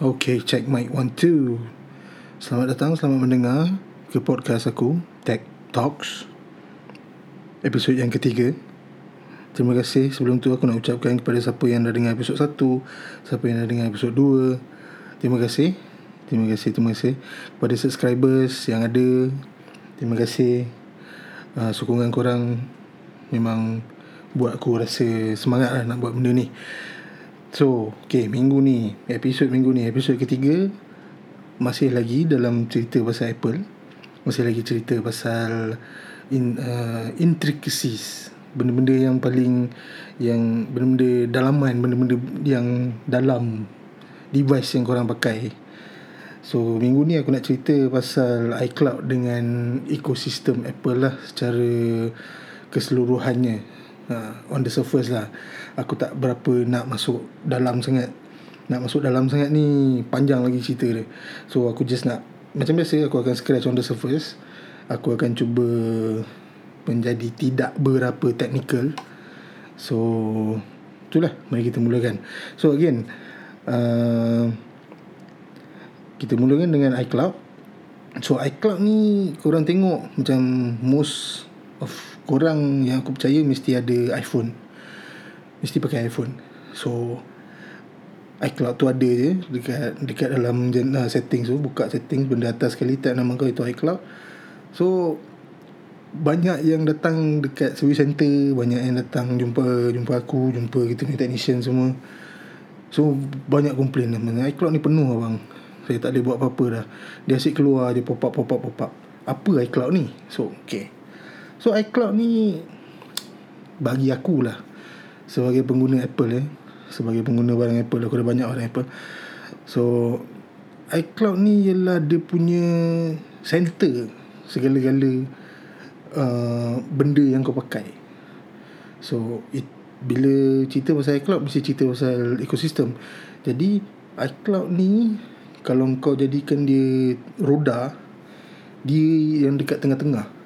Okay, check mic one two. Selamat datang, selamat mendengar ke podcast aku Tech Talks episod yang ketiga. Terima kasih sebelum tu aku nak ucapkan kepada siapa yang dah dengar episod satu, siapa yang dah dengar episod dua. Terima kasih. Terima kasih, terima kasih kepada subscribers yang ada. Terima kasih. Uh, sokongan korang memang buat aku rasa semangat lah nak buat benda ni. So, okay, minggu ni, episod minggu ni, episod ketiga masih lagi dalam cerita pasal Apple. Masih lagi cerita pasal in, uh, intricacies. Benda-benda yang paling yang benda-benda dalaman, benda-benda yang dalam device yang korang pakai. So, minggu ni aku nak cerita pasal iCloud dengan ekosistem Apple lah secara keseluruhannya uh, on the surface lah. Aku tak berapa nak masuk dalam sangat. Nak masuk dalam sangat ni panjang lagi cerita dia. So aku just nak macam biasa aku akan scratch on the surface. Aku akan cuba menjadi tidak berapa technical. So itulah. Mari kita mulakan. So again uh, kita mulakan dengan iCloud. So iCloud ni korang tengok macam most of korang yang aku percaya mesti ada iPhone. Mesti pakai iPhone. So iCloud tu ada je dekat dekat dalam uh, settings tu. Buka settings benda atas sekali tak nama kau itu iCloud. So banyak yang datang dekat service center banyak yang datang jumpa jumpa aku jumpa kita ni technician semua. So banyak komplain lah. iCloud ni penuh abang. Saya tak boleh buat apa-apa dah. Dia asyik keluar je pop up pop up pop up apa iCloud ni? So okay So iCloud ni bagi aku lah sebagai pengguna Apple eh sebagai pengguna barang Apple aku dah banyak barang Apple. So iCloud ni ialah dia punya center segala-gala uh, benda yang kau pakai. So it, bila cerita pasal iCloud mesti cerita pasal ekosistem. Jadi iCloud ni kalau kau jadikan dia roda dia yang dekat tengah-tengah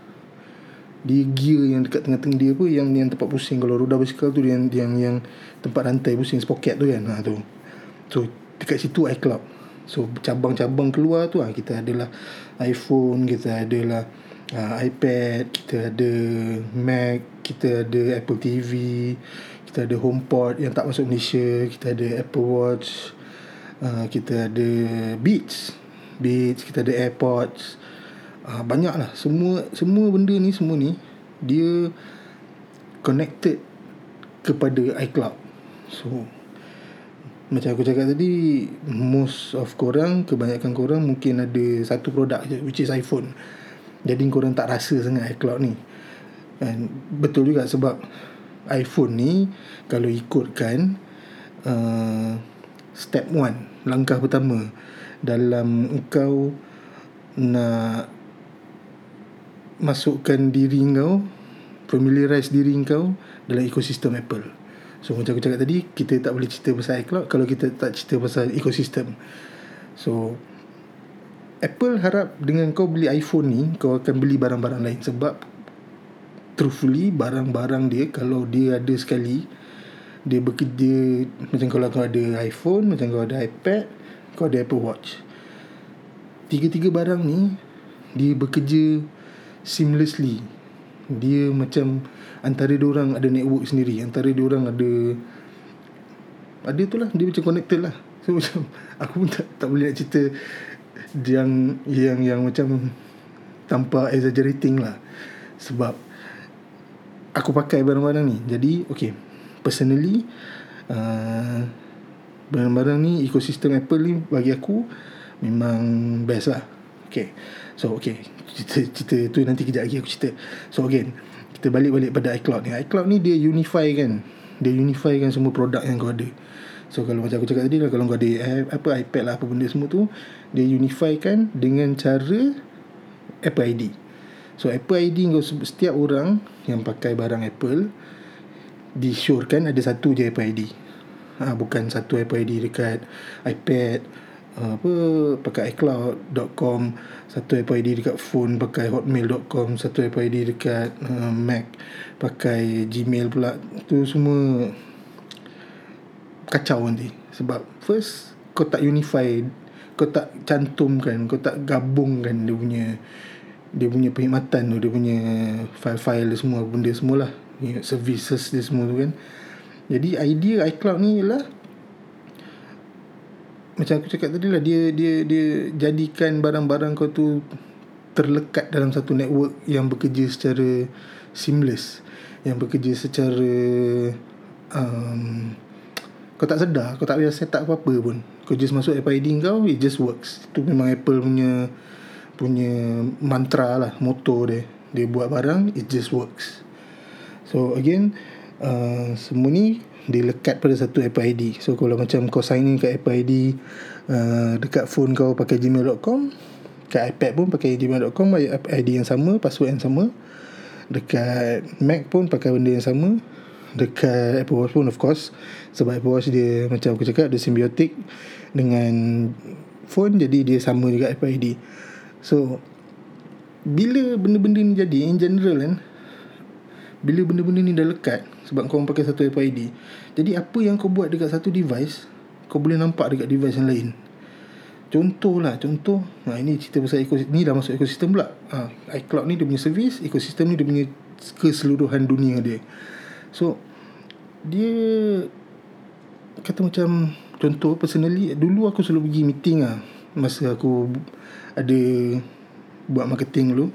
dia gear yang dekat tengah-tengah dia pun yang yang tempat pusing. Kalau roda basikal tu yang yang yang tempat rantai pusing sprocket tu kan. Ha tu. So dekat situ iCloud so cabang-cabang keluar tu ha, kita adalah iPhone kita adalah uh, iPad kita ada Mac kita ada Apple TV kita ada HomePod yang tak masuk Malaysia kita ada Apple Watch uh, kita ada Beats. Beats kita ada AirPods uh, banyak lah semua semua benda ni semua ni dia connected kepada iCloud. So macam aku cakap tadi most of korang kebanyakan korang mungkin ada satu produk je which is iPhone. Jadi korang tak rasa sangat iCloud ni. And betul juga sebab iPhone ni kalau ikutkan uh, step one langkah pertama dalam kau nak masukkan diri kau familiarize diri kau dalam ekosistem Apple. So macam aku cakap tadi, kita tak boleh cerita pasal iCloud kalau kita tak cerita pasal ekosistem. So Apple harap dengan kau beli iPhone ni, kau akan beli barang-barang lain sebab truthfully barang-barang dia kalau dia ada sekali dia bekerja macam kalau kau ada iPhone, macam kau ada iPad, kau ada Apple Watch. Tiga-tiga barang ni dia bekerja seamlessly. Dia macam antara dia orang ada network sendiri antara dia orang ada ada tu lah dia macam connected lah. So macam aku pun tak, tak boleh nak cerita yang yang yang macam tanpa exaggerating lah. Sebab aku pakai barang-barang ni. Jadi okay personally uh, barang-barang ni ekosistem Apple ni bagi aku memang best lah okay. So okay. Cerita, cerita tu nanti kejap lagi aku cerita. So again Kita balik-balik pada iCloud ni. iCloud ni dia unify kan? Dia unify kan semua produk yang kau ada. So kalau macam aku cakap tadi lah Kalau kau ada apa iPad lah apa benda semua tu Dia unify kan dengan cara Apple ID So Apple ID kau setiap orang Yang pakai barang Apple Disyorkan ada satu je Apple ID ha, Bukan satu Apple ID dekat iPad apa pakai iCloud.com satu Apple ID dekat phone pakai hotmail.com satu Apple ID dekat uh, Mac pakai Gmail pula. Tu semua kacau nanti. Sebab first kau tak unify kau tak cantumkan kau tak gabungkan dia punya dia punya perkhidmatan tu dia punya file-file dia semua benda semua lah services dia semua tu kan. Jadi idea iCloud ni ialah macam aku cakap tadi lah dia dia dia jadikan barang-barang kau tu terlekat dalam satu network yang bekerja secara seamless yang bekerja secara um, kau tak sedar kau tak payah set up apa-apa pun. Kau just masuk Apple ID kau it just works. Itu memang Apple punya punya mantra lah moto dia. Dia buat barang it just works. So again uh, semua ni dilekat pada satu Apple ID so kalau macam kau sign in kat Apple ID uh, dekat phone kau pakai gmail.com kat iPad pun pakai gmail.com ID yang sama password yang sama. Dekat Mac pun pakai benda yang sama. Dekat Apple Watch pun of course. Sebab Apple Watch dia macam aku cakap dia simbiotik dengan phone jadi dia sama juga Apple ID so bila benda-benda ni jadi in general kan bila benda-benda ni dah lekat sebab kau pakai satu Apple ID jadi apa yang kau buat dekat satu device kau boleh nampak dekat device yang lain. Contoh lah contoh ha, ini cerita pasal ekosistem ni dah masuk ekosistem pula. Ha, iCloud ni dia punya servis ekosistem ni dia punya keseluruhan dunia dia. So dia kata macam contoh personally dulu aku selalu pergi meeting lah. Masa aku ada buat marketing dulu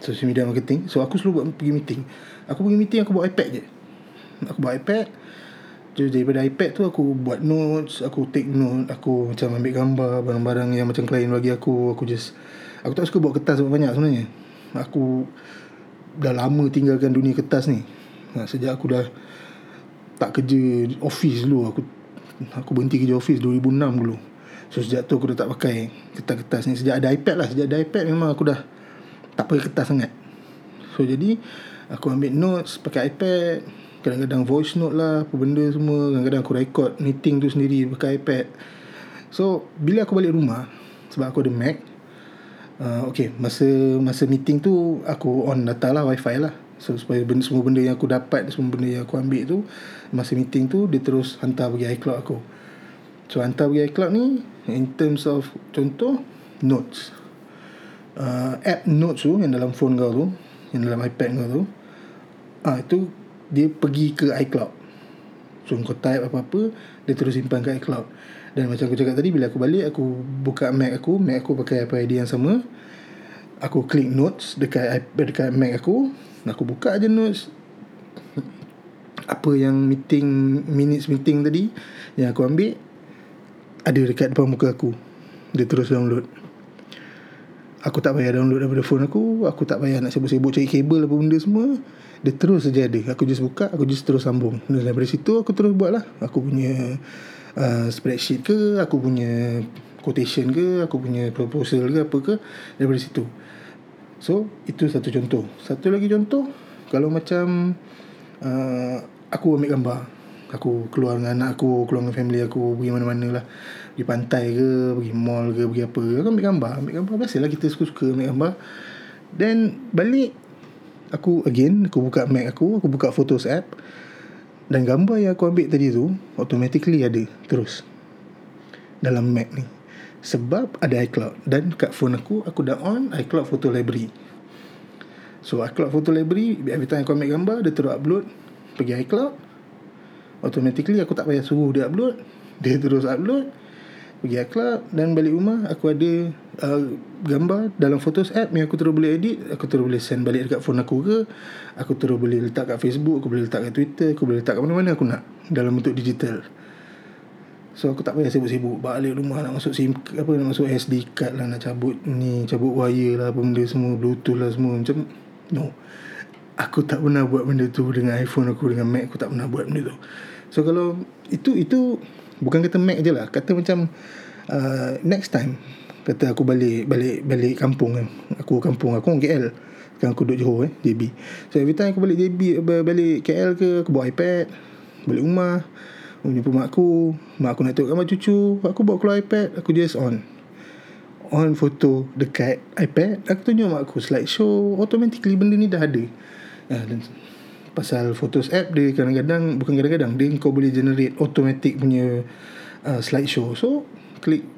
social media marketing. So aku selalu buat pergi meeting. Aku pergi meeting Aku bawa iPad je Aku bawa iPad. Jadi daripada iPad tu Aku buat notes Aku take note Aku macam ambil gambar Barang-barang yang macam klien bagi aku Aku just Aku tak suka bawa kertas banyak sebenarnya. Aku Dah lama tinggalkan dunia kertas ni. Sejak aku dah Tak kerja office dulu Aku Aku berhenti kerja office 2006 dulu. So sejak tu aku dah tak pakai Kertas-kertas ni. Sejak ada iPad lah Sejak ada iPad memang aku dah Tak pakai kertas sangat. So jadi Aku ambil notes pakai iPad Kadang-kadang voice note lah Apa benda semua. Kadang-kadang aku record meeting tu sendiri pakai iPad. So Bila aku balik rumah Sebab aku ada Mac uh, Okay Masa masa meeting tu Aku on data lah Wi-Fi lah. So supaya benda, semua benda yang aku dapat Semua benda yang aku ambil tu Masa meeting tu Dia terus hantar pergi iCloud aku. So hantar pergi iCloud ni In terms of Contoh Notes. Uh, App notes tu Yang dalam phone kau tu yang dalam iPad kau tu ah itu dia pergi ke iCloud. So kau type apa-apa dia terus simpan ke iCloud. Dan macam aku cakap tadi bila aku balik aku buka Mac aku. Mac aku pakai Apple ID yang sama. Aku klik notes dekat dekat Mac aku. Aku buka aja notes. Apa yang meeting minutes meeting tadi yang aku ambil ada dekat depan muka aku. Dia terus download. Aku tak payah download daripada phone aku. Aku tak payah nak sibuk-sibuk cari kabel apa benda semua Dia terus saja ada. Aku just buka Aku just terus sambung. Dan daripada situ aku terus buat lah Aku punya uh, spreadsheet ke Aku punya quotation ke Aku punya proposal ke apa ke Daripada situ. So itu satu contoh. Satu lagi contoh Kalau macam uh, Aku ambil gambar. Aku keluar dengan anak aku Keluar dengan family aku Pergi mana-mana lah. Pergi pantai ke Pergi mall ke Pergi apa Aku ambil gambar. Ambil gambar Biasalah kita suka-suka ambil gambar. Then Balik Aku again Aku buka Mac aku Aku buka Photos app Dan gambar yang aku ambil tadi tu Automatically ada Terus Dalam Mac ni. Sebab ada iCloud Dan kat phone aku Aku dah on iCloud Photo Library. So iCloud Photo Library Every time aku ambil gambar Dia terus upload Pergi iCloud. Automatically aku tak payah suruh dia upload dia terus upload pergi iCloud dan balik rumah aku ada uh, gambar dalam photos app yang aku terus boleh edit aku terus boleh send balik dekat phone aku ke? Aku terus boleh letak kat Facebook aku boleh letak kat Twitter aku boleh letak kat mana-mana aku nak dalam bentuk digital. So aku tak payah sibuk-sibuk. Balik rumah nak masuk SIM apa nak masuk SD card lah nak cabut ni cabut wire lah apa benda semua bluetooth lah semua. Macam no. Aku tak pernah buat benda tu dengan iPhone aku dengan Mac aku tak pernah buat benda tu. So kalau itu itu bukan kata Mac je lah. Kata macam uh, next time kata aku balik balik balik kampung kan. Aku kampung aku KL. Sekarang aku duduk Johor eh JB. So every time aku balik JB balik KL ke aku bawa iPad balik rumah jumpa mak aku mak aku nak tengok gambar cucu aku bawa keluar iPad aku just on on foto dekat iPad aku tunjuk mak aku slideshow automatically benda ni dah ada uh, dan pasal photos app dia kadang-kadang bukan kadang-kadang dia kau boleh generate automatic punya uh, slideshow so klik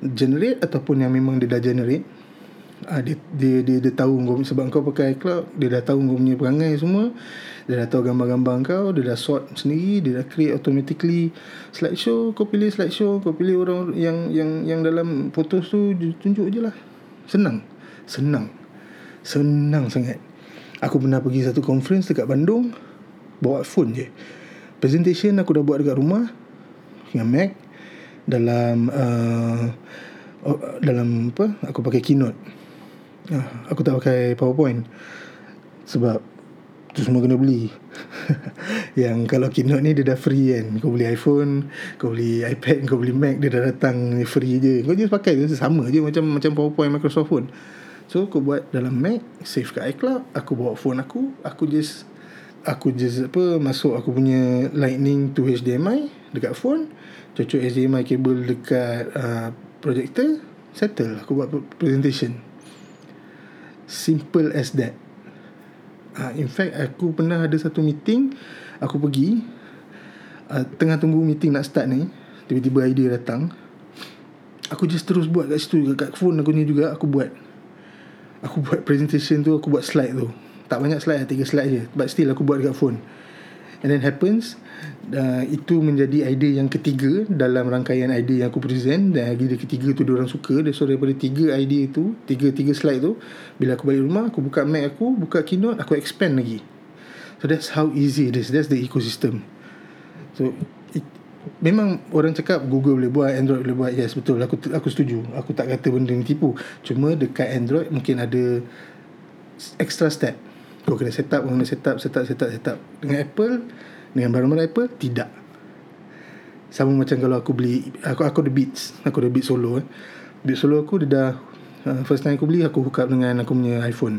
generate ataupun yang memang dia dah generate uh, dia, dia, dia, dia tahu sebab kau pakai iCloud dia dah tahu kau punya perangai semua dia dah tahu gambar-gambar kau dia dah sort sendiri dia dah create automatically slideshow kau pilih slideshow kau pilih orang yang yang yang dalam foto tu tunjuk je lah. Senang. Senang. Senang sangat. Aku pernah pergi satu conference dekat Bandung bawa phone je. Presentation aku dah buat dekat rumah dengan Mac dalam uh, dalam apa? Aku pakai keynote. Uh, aku tak pakai powerpoint. Sebab tu semua kena beli. Yang kalau keynote ni dia dah free kan. Kau beli iPhone kau beli iPad kau beli Mac dia dah datang free je. Kau just pakai tu sama je macam macam powerpoint Microsoft phone. So aku buat dalam Mac save kat iCloud aku bawa phone aku aku just aku just apa masuk aku punya lightning to HDMI dekat phone cocok HDMI cable dekat uh, projector settle. Aku buat presentation. Simple as that. Uh, in fact aku pernah ada satu meeting aku pergi uh, tengah tunggu meeting nak start ni tiba-tiba idea datang. Aku just terus buat kat situ kat phone aku ni juga aku buat. Aku buat presentation tu aku buat slide tu. Tak banyak slide lah tiga slide je but still aku buat dekat phone and then happens uh, itu menjadi idea yang ketiga dalam rangkaian idea yang aku present. Dan idea ketiga tu orang suka. So daripada tiga idea itu tiga tiga slide tu bila aku balik rumah aku buka Mac aku buka Keynote aku expand lagi. So that's how easy it is. That's the ecosystem. So it, memang orang cakap Google boleh buat Android boleh buat. Yes betul. Aku aku setuju. Aku tak kata benda ni tipu. Cuma dekat Android mungkin ada extra step kau kena set up, kena set up, set up, set up, set up. Dengan Apple, dengan barang-barang Apple, tidak. Sama macam kalau aku beli, aku aku ada Beats. Aku ada Beats Solo. Eh. Beats Solo aku dia dah, uh, first time aku beli, aku hook up dengan aku punya iPhone.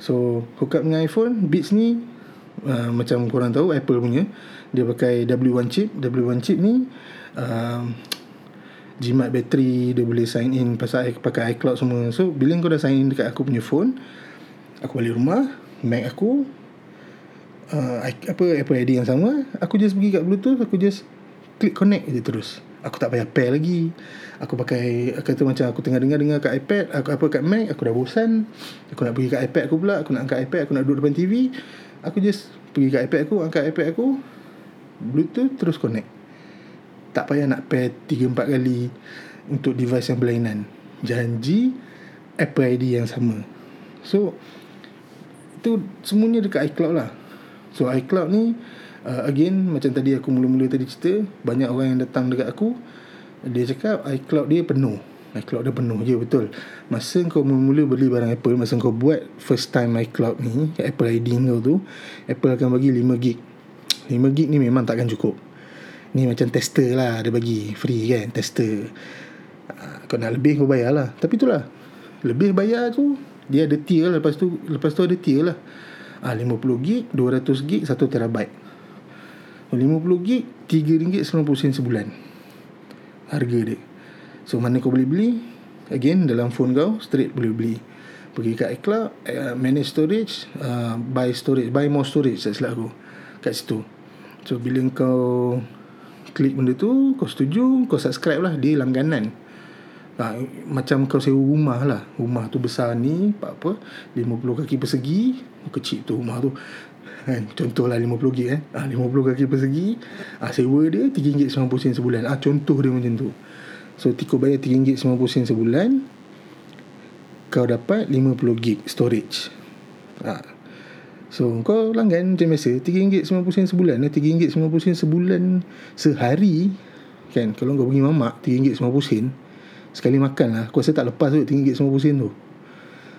So, hook up dengan iPhone, Beats ni, uh, macam korang tahu, Apple punya. Dia pakai W1 chip. W1 chip ni, uh, jimat bateri, dia boleh sign in pasal pakai iCloud semua. So, bila kau dah sign in dekat aku punya phone, Aku balik rumah Mac aku uh, Apa Apple ID yang sama. Aku just pergi kat Bluetooth Aku just Click connect je terus. Aku tak payah pair lagi. Aku pakai Kata macam aku tengah dengar-dengar kat iPad aku Apa kat Mac Aku dah bosan. Aku nak pergi kat iPad aku pula Aku nak angkat iPad Aku nak duduk depan TV Aku just Pergi kat iPad aku Angkat iPad aku Bluetooth Terus connect. Tak payah nak pair 3-4 kali Untuk device yang berlainan. Janji Apple ID yang sama. So itu semuanya dekat iCloud lah. So iCloud ni uh, again macam tadi aku mula-mula tadi cerita banyak orang yang datang dekat aku dia cakap iCloud dia penuh. iCloud dia penuh je betul. Masa kau mula-mula beli barang Apple masa kau buat first time iCloud ni Apple ID kau tu Apple akan bagi 5 gig. 5 gig ni memang takkan cukup. Ni macam tester lah dia bagi free kan tester. Uh, kau nak lebih kau bayar lah. Tapi itulah lebih bayar tu dia ada tier lah. Lepas tu Lepas tu ada tier lah. Ah, 50 gig 200 gig 1 terabyte. 50 gig RM3.90 sebulan. Harga dia. So mana kau boleh beli? Again dalam phone kau Straight boleh beli. Pergi kat iCloud uh, Manage storage uh, Buy storage Buy more storage silap aku Kat situ. So bila kau Klik benda tu Kau setuju Kau subscribe lah Dia langganan ha, Macam kau sewa rumah lah. Rumah tu besar ni Apa apa 50 kaki persegi. Kecil tu rumah tu. Kan contoh lah 50 gig eh. Ha, 50 kaki persegi. Ha, sewa dia RM3.90 sebulan. Ah ha, contoh dia macam tu. So tiko bayar RM3.90 sebulan. Kau dapat 50 gig storage. Ha. so kau langgan macam biasa. RM3.90 sebulan RM3.90 sebulan sehari. Kan kalau kau pergi mamak RM3.90 Sekali makan lah. Aku rasa tak lepas tu RM3.90 tu.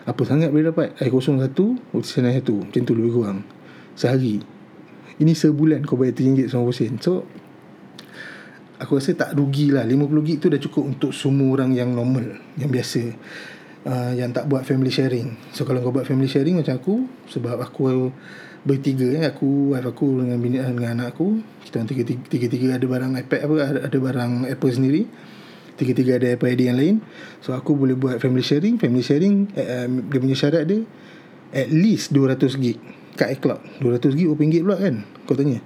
Apa sangat boleh dapat? Air kosong satu Oksigen air satu. Macam tu lebih kurang. Sehari. Ini sebulan kau bayar RM3.90 So Aku rasa tak rugi lah. 50 gig tu dah cukup untuk semua orang yang normal Yang biasa uh, Yang tak buat family sharing. So kalau kau buat family sharing macam aku Sebab aku bertiga eh, Aku, wife aku dengan, bini, dengan anak aku Kita tiga-tiga ada barang iPad apa ada barang Apple sendiri Tiga-tiga ada Apple ID yang lain. So aku boleh buat family sharing. Family sharing uh, Dia punya syarat dia At least 200 gig Kat iCloud. 200 gig berapa ringgit pula kan Kau tanya.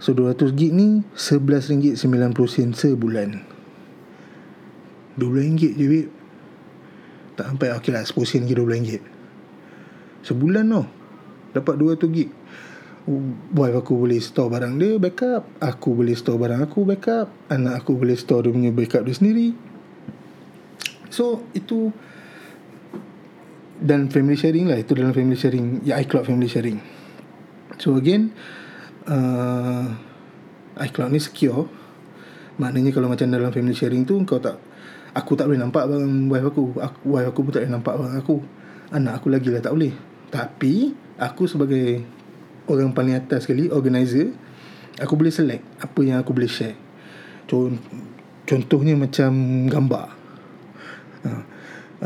So 200 gig ni RM11.90 sebulan. RM12 je babe. Tak sampai Okay lah 10 sen ke RM12 Sebulan tau. Dapat 200 gig Wife aku boleh store barang dia Backup. Aku boleh store barang aku Backup. Anak aku boleh store dia punya backup dia sendiri. So itu Dan family sharing lah. Itu dalam family sharing. Ya iCloud family sharing. So again uh, iCloud ni secure. Maknanya kalau macam dalam family sharing tu Kau tak Aku tak boleh nampak barang wife aku, aku Wife aku pun tak boleh nampak barang aku. Anak aku lagi lah tak boleh. Tapi Aku sebagai Orang paling atas sekali Organizer Aku boleh select Apa yang aku boleh share. Contohnya macam Gambar. Uh,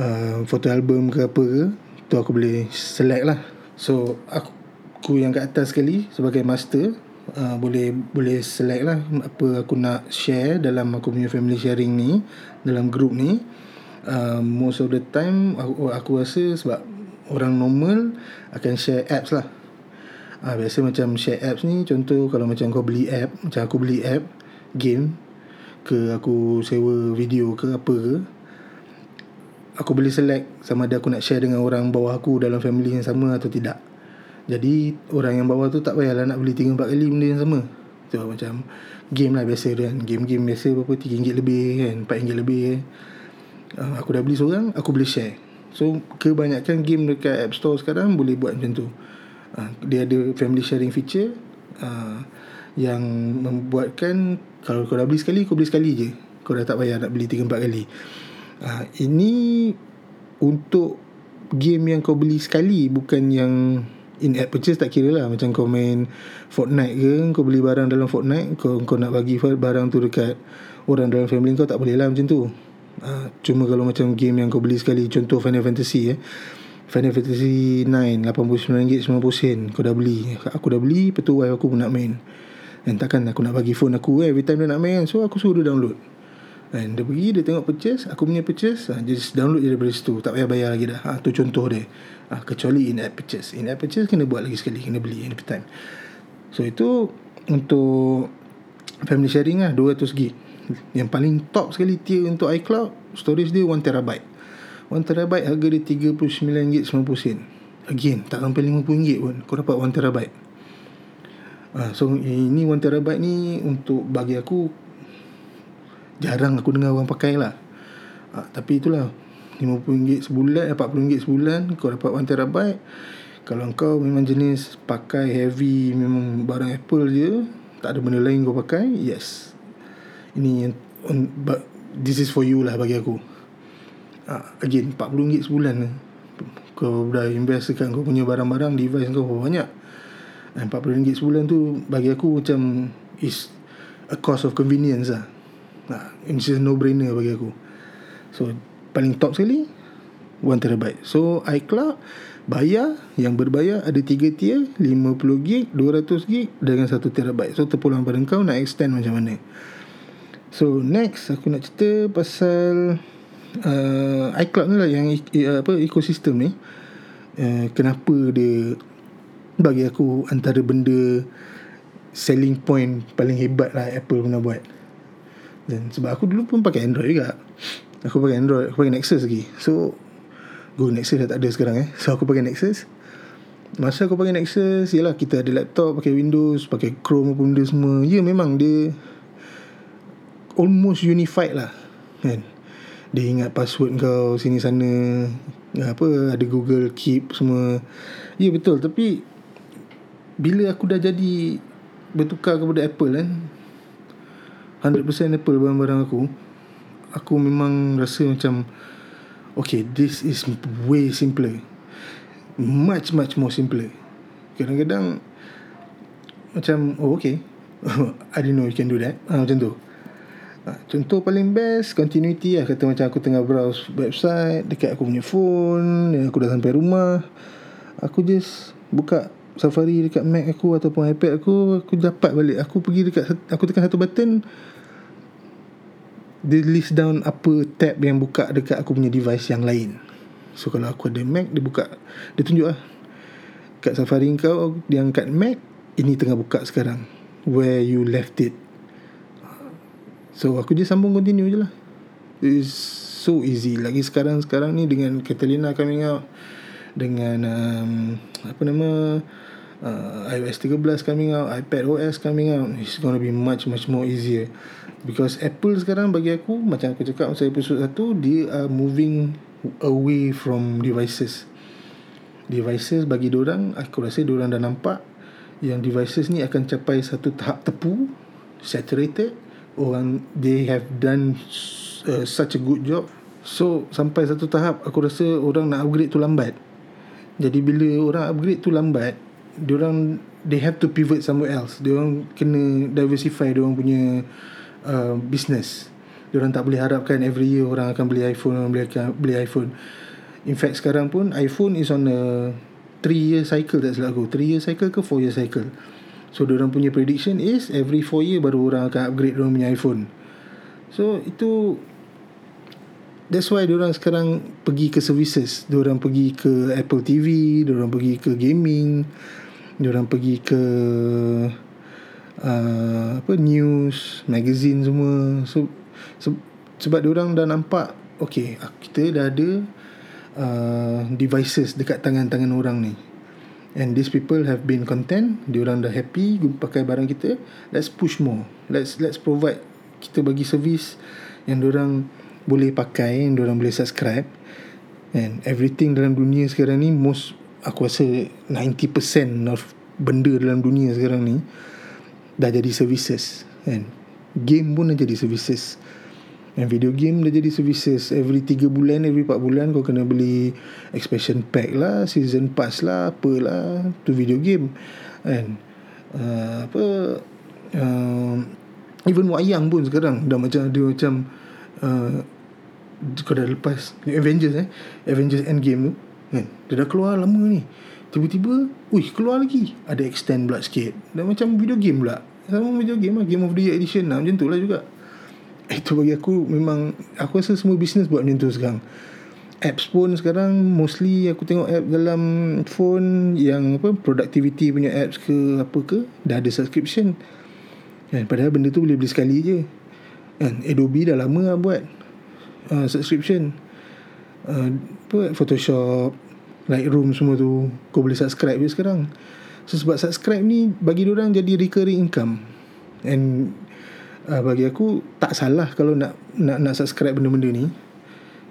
uh, Foto album ke apa ke Tu aku boleh select lah. So Aku, aku yang kat atas sekali Sebagai master uh, Boleh Boleh select lah Apa aku nak share Dalam aku punya family sharing ni Dalam group ni. Uh, Most of the time Aku, aku rasa sebab Orang normal Akan share apps lah ha, Biasa macam share apps ni Contoh kalau macam kau beli app Macam aku beli app Game Ke aku sewa video ke apa ke Aku boleh select Sama ada aku nak share dengan orang bawah aku Dalam family yang sama atau tidak. Jadi Orang yang bawah tu tak payahlah Nak beli 3-4 kali benda yang sama. Tu so, macam Game lah biasa kan. Game-game biasa berapa? RM3 lebih kan RM4 lebih kan. Uh, Aku dah beli seorang Aku boleh share. So kebanyakan game dekat App Store sekarang Boleh buat macam tu uh, dia ada family sharing feature uh, yang membuatkan kalau kau dah beli sekali kau beli sekali je. Kau dah tak payah nak beli 3 4 kali. Uh, ini untuk game yang kau beli sekali bukan yang in app purchase tak kira lah. Macam kau main Fortnite ke kau beli barang dalam Fortnite kau kau nak bagi barang tu dekat orang dalam family kau tak boleh lah macam tu. Uh, cuma kalau macam game yang kau beli sekali contoh Final Fantasy eh Final Fantasy 9 RM89.90 Kau dah beli. Aku dah beli Lepas tu wife aku pun nak main. And takkan aku nak bagi phone aku eh, Every time dia nak main So aku suruh dia download. And dia pergi Dia tengok purchase Aku punya purchase ah, Just download je daripada situ. Tak payah bayar lagi dah. Ha, Tu contoh dia. Ha, Kecuali in-app purchase. In-app purchase Kena buat lagi sekali Kena beli every time. So itu Untuk Family sharing lah 200GB Yang paling top sekali Tier untuk iCloud Storage dia 1TB 1TB harga dia RM39.90 Again tak sampai RM50 pun Kau dapat 1TB uh, ah, So ini 1TB ni Untuk bagi aku Jarang aku dengar orang pakai lah. Uh, Tapi itulah RM50 sebulan eh, RM40 sebulan Kau dapat 1TB Kalau kau memang jenis Pakai heavy Memang barang Apple je Tak ada benda lain kau pakai Yes. Ini yang on, but, This is for you lah bagi aku. Again RM40 sebulan Kau dah invest dekat kau punya barang-barang Device kau banyak. Dan RM40 sebulan tu Bagi aku macam Is A cost of convenience lah. Uh, It's just no brainer bagi aku. So Paling top sekali 1TB So iCloud Bayar Yang berbayar Ada 3 tier 50GB 200GB Dengan 1TB So terpulang pada kau Nak extend macam mana. So next Aku nak cerita Pasal uh, iCloud ni lah yang uh, apa ekosistem ni. Uh, kenapa dia bagi aku antara benda selling point paling hebat lah Apple pernah buat. Dan sebab aku dulu pun pakai Android juga. Aku pakai Android aku pakai Nexus lagi. So Go Nexus dah tak ada sekarang eh. So aku pakai Nexus. Masa aku pakai Nexus yalah kita ada laptop pakai Windows pakai Chrome apa benda semua. Ya memang dia almost unified lah kan dia ingat password kau sini sana. Apa ada Google Keep semua. Ya betul. Tapi bila aku dah jadi bertukar kepada Apple kan 100% Apple barang-barang aku aku memang rasa macam okay this is way simpler. Much much more simpler. Kadang-kadang macam oh okay. I didn't know you can do that. Ha, macam tu Ha, contoh paling best Continuity lah. Kata macam aku tengah browse website Dekat aku punya phone Aku dah sampai rumah Aku just Buka Safari dekat Mac aku Ataupun iPad aku Aku dapat balik. Aku pergi dekat Aku tekan satu button Dia list down Apa tab yang buka Dekat aku punya device yang lain. So kalau aku ada Mac Dia buka. Dia tunjuk lah Kat Safari kau Yang kat Mac Ini tengah buka sekarang. Where you left it so aku je sambung continue je lah. It's so easy. Lagi sekarang-sekarang ni dengan Catalina coming out dengan um, apa nama uh, iOS 13 coming out iPad OS coming out it's gonna be much much more easier. Because Apple sekarang bagi aku macam aku cakap masa episode 1 dia are moving away from devices. Devices bagi orang aku rasa orang dah nampak yang devices ni akan capai satu tahap tepu saturated orang they have done uh, such a good job. So sampai satu tahap aku rasa orang nak upgrade tu lambat. Jadi bila orang upgrade tu lambat orang they have to pivot somewhere else. Orang kena diversify orang punya uh, business. Orang tak boleh harapkan every year orang akan beli iPhone orang beli, beli iPhone. In fact sekarang pun iPhone is on a 3 year cycle tak silap aku. 3 year cycle ke 4 year cycle So orang punya prediction is every 4 year baru orang akan upgrade orang punya iPhone. So itu that's why orang sekarang pergi ke services. Orang pergi ke Apple TV, orang pergi ke gaming, orang pergi ke uh, apa news, magazine semua. So se- sebab orang dah nampak okay kita dah ada uh, devices dekat tangan-tangan orang ni and these people have been content. Diorang dah happy pakai barang kita. Let's push more. Let's let's provide. Kita bagi servis yang diorang boleh pakai yang diorang boleh subscribe. And everything dalam dunia sekarang ni most aku rasa 90% of benda dalam dunia sekarang ni dah jadi services. And game pun dah jadi services And video game dah jadi services Every 3 bulan Every 4 bulan Kau kena beli Expansion pack lah Season pass lah Apalah Tu video game. And uh, Apa uh, Even wayang pun sekarang Dah macam Dia macam uh, Kau dah lepas Avengers eh Avengers Endgame tu kan? Dia dah keluar lama ni. Tiba-tiba Wih keluar lagi. Ada extend pula sikit. Dah macam video game pula. Sama video game lah Game of the Year Edition lah Macam tu lah juga itu bagi aku memang aku rasa semua bisnes buat macam tu sekarang. Apps pun sekarang mostly aku tengok app dalam phone yang apa productivity punya apps ke apa ke dah ada subscription. Kan padahal benda tu boleh beli sekali je. Kan Adobe dah lama lah buat uh, subscription. Uh, apa Photoshop Lightroom semua tu kau boleh subscribe je sekarang. So, sebab subscribe ni bagi orang jadi recurring income. And uh, bagi aku tak salah kalau nak nak nak subscribe benda-benda ni.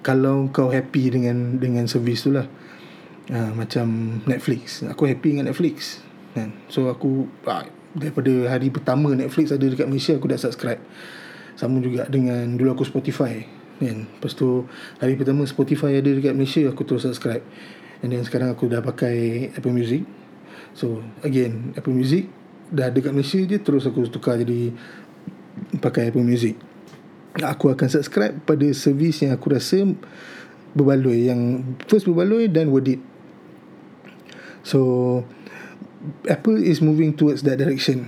Kalau kau happy dengan dengan servis tu lah. Uh, macam Netflix. Aku happy dengan Netflix kan? So aku uh, daripada hari pertama Netflix ada dekat Malaysia aku dah subscribe. Sama juga dengan dulu aku Spotify kan? Lepas tu hari pertama Spotify ada dekat Malaysia aku terus subscribe. And then sekarang aku dah pakai Apple Music. So again Apple Music dah dekat Malaysia je terus aku tukar jadi pakai Apple Music. Aku akan subscribe pada servis yang aku rasa berbaloi yang first berbaloi dan worth it. So Apple is moving towards that direction.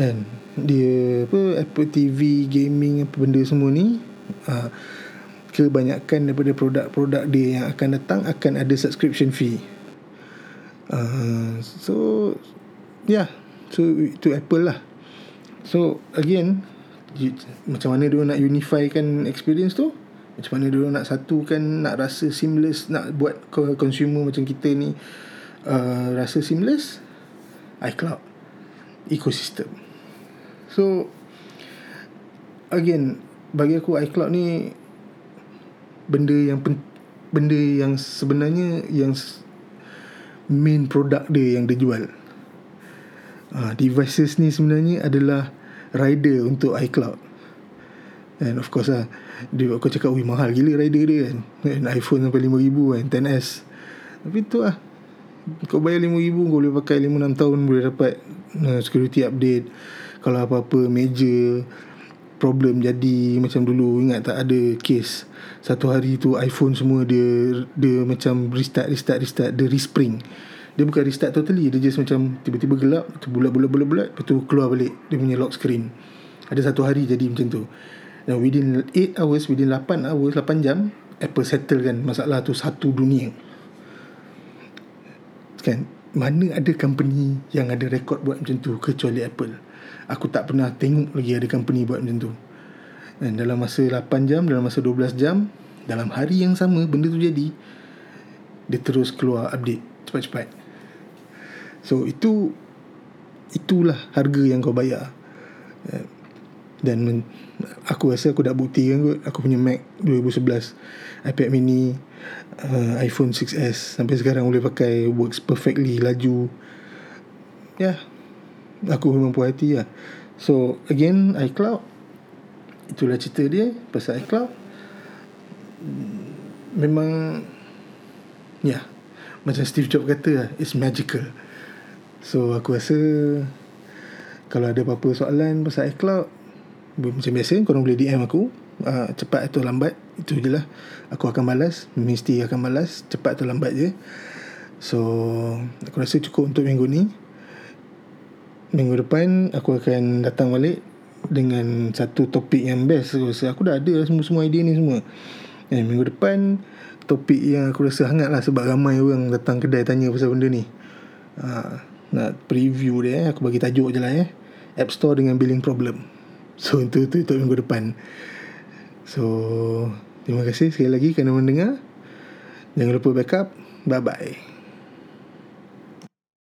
And dia apa Apple TV gaming apa benda semua ni uh, kebanyakan daripada produk-produk dia yang akan datang akan ada subscription fee. Uh, so yeah. So itu Apple lah So again Macam mana dia nak unify kan experience tu? Macam mana dia nak satukan Nak rasa seamless Nak buat consumer macam kita ni uh, Rasa seamless? iCloud Ecosystem. So Again Bagi aku iCloud ni Benda yang pen, Benda yang sebenarnya Yang Main produk dia yang dia jual uh, devices ni sebenarnya adalah rider untuk iCloud. And of course lah, dia aku cakap, wih mahal gila rider dia kan. And iPhone sampai RM5,000 kan, 10S. Tapi tu lah. Kau bayar RM5,000, kau boleh pakai 5-6 tahun, boleh dapat uh, security update. Kalau apa-apa major problem jadi macam dulu ingat tak ada case satu hari tu iPhone semua dia dia macam restart restart restart dia respring dia bukan restart totally dia just macam tiba-tiba gelap tu bulat-bulat bulat-bulat lepas tu keluar balik dia punya lock screen ada satu hari jadi macam tu dan within 8 hours within 8 hours 8 jam Apple settle kan masalah tu satu dunia kan mana ada company yang ada rekod buat macam tu kecuali Apple. Aku tak pernah tengok lagi ada company buat macam tu. Dan dalam masa 8 jam, dalam masa 12 jam, dalam hari yang sama benda tu jadi, dia terus keluar update cepat-cepat. So itu itulah harga yang kau bayar. Dan men, aku rasa aku dah buktikan kot aku punya Mac 2011, iPad mini, uh, iPhone 6s sampai sekarang boleh pakai works perfectly laju. Ya yeah, aku memang puas hati lah. So again iCloud itulah cerita dia pasal iCloud. Memang ya yeah, macam Steve Jobs kata lah it's magical so aku rasa kalau ada apa-apa soalan pasal iCloud macam biasa korang boleh DM aku. Uh, cepat atau lambat itu je lah. Aku akan balas mesti akan balas cepat atau lambat je. So aku rasa cukup untuk minggu ni. Minggu depan aku akan datang balik dengan satu topik yang best. Aku rasa aku dah ada semua-semua idea ni semua. Dan minggu depan topik yang aku rasa hangat lah sebab ramai orang datang kedai tanya pasal benda ni. Uh, nak preview dia eh. aku bagi tajuk je lah eh. App Store dengan billing problem. So itu, itu, itu minggu depan. So Terima kasih sekali lagi kerana mendengar. Jangan lupa backup. Bye bye